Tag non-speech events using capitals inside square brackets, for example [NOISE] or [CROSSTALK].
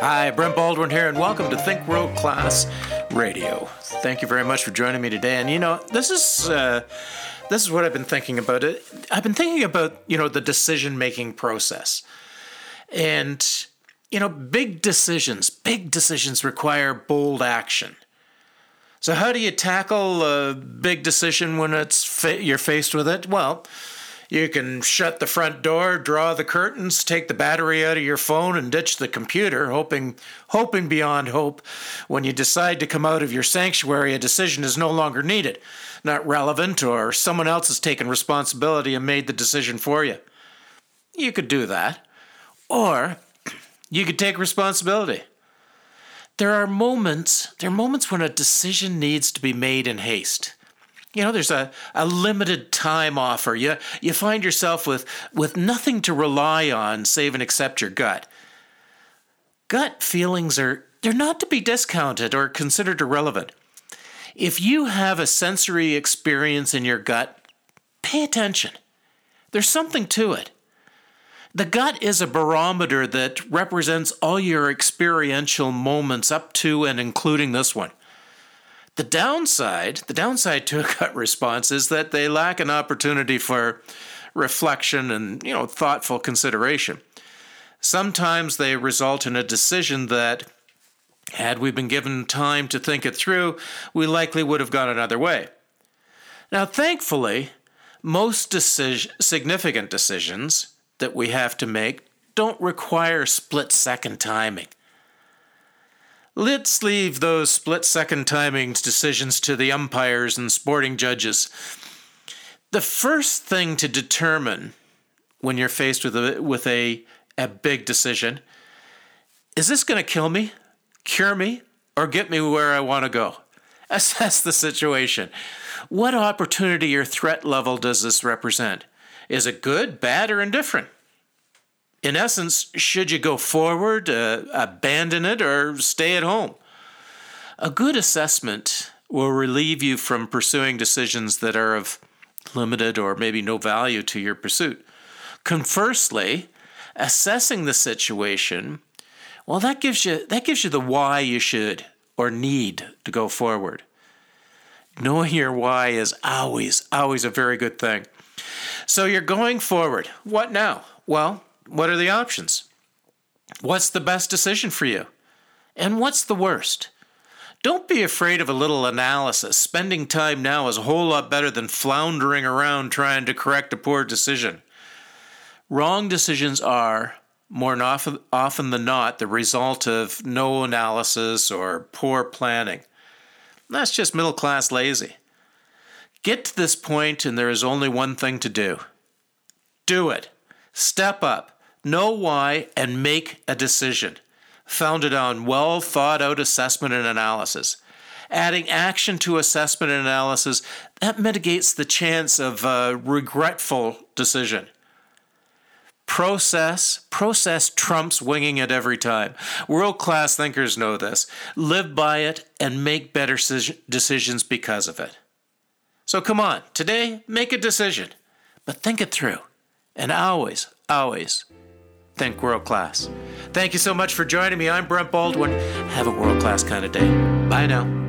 Hi, Brent Baldwin here, and welcome to Think World Class Radio. Thank you very much for joining me today. And you know, this is uh, this is what I've been thinking about. It. I've been thinking about you know the decision making process, and you know, big decisions, big decisions require bold action. So, how do you tackle a big decision when it's fa- you're faced with it? Well you can shut the front door, draw the curtains, take the battery out of your phone and ditch the computer, hoping hoping beyond hope when you decide to come out of your sanctuary a decision is no longer needed, not relevant or someone else has taken responsibility and made the decision for you. You could do that. Or you could take responsibility. There are moments, there are moments when a decision needs to be made in haste you know there's a, a limited time offer. You you find yourself with with nothing to rely on save and except your gut. Gut feelings are they're not to be discounted or considered irrelevant. If you have a sensory experience in your gut pay attention. There's something to it. The gut is a barometer that represents all your experiential moments up to and including this one the downside, the downside to a [LAUGHS] gut response is that they lack an opportunity for reflection and, you know, thoughtful consideration. Sometimes they result in a decision that had we been given time to think it through, we likely would have gone another way. Now, thankfully, most significant decisions that we have to make don't require split second timing. Let's leave those split second timings decisions to the umpires and sporting judges. The first thing to determine when you're faced with a, with a, a big decision is this going to kill me, cure me, or get me where I want to go? [LAUGHS] Assess the situation. What opportunity or threat level does this represent? Is it good, bad, or indifferent? In essence, should you go forward, uh, abandon it, or stay at home? A good assessment will relieve you from pursuing decisions that are of limited or maybe no value to your pursuit. Conversely, assessing the situation, well, that gives you that gives you the why you should or need to go forward. Knowing your why is always, always a very good thing. So you're going forward. What now? Well, what are the options? What's the best decision for you? And what's the worst? Don't be afraid of a little analysis. Spending time now is a whole lot better than floundering around trying to correct a poor decision. Wrong decisions are, more often, than not, the result of no analysis or poor planning. That's just middle class lazy. Get to this point, and there is only one thing to do do it. Step up. Know why and make a decision founded on well thought out assessment and analysis. Adding action to assessment and analysis, that mitigates the chance of a regretful decision. Process, process trumps winging it every time. World class thinkers know this. Live by it and make better decisions because of it. So come on, today, make a decision, but think it through. And always, always think world class. Thank you so much for joining me. I'm Brent Baldwin. Have a world class kind of day. Bye now.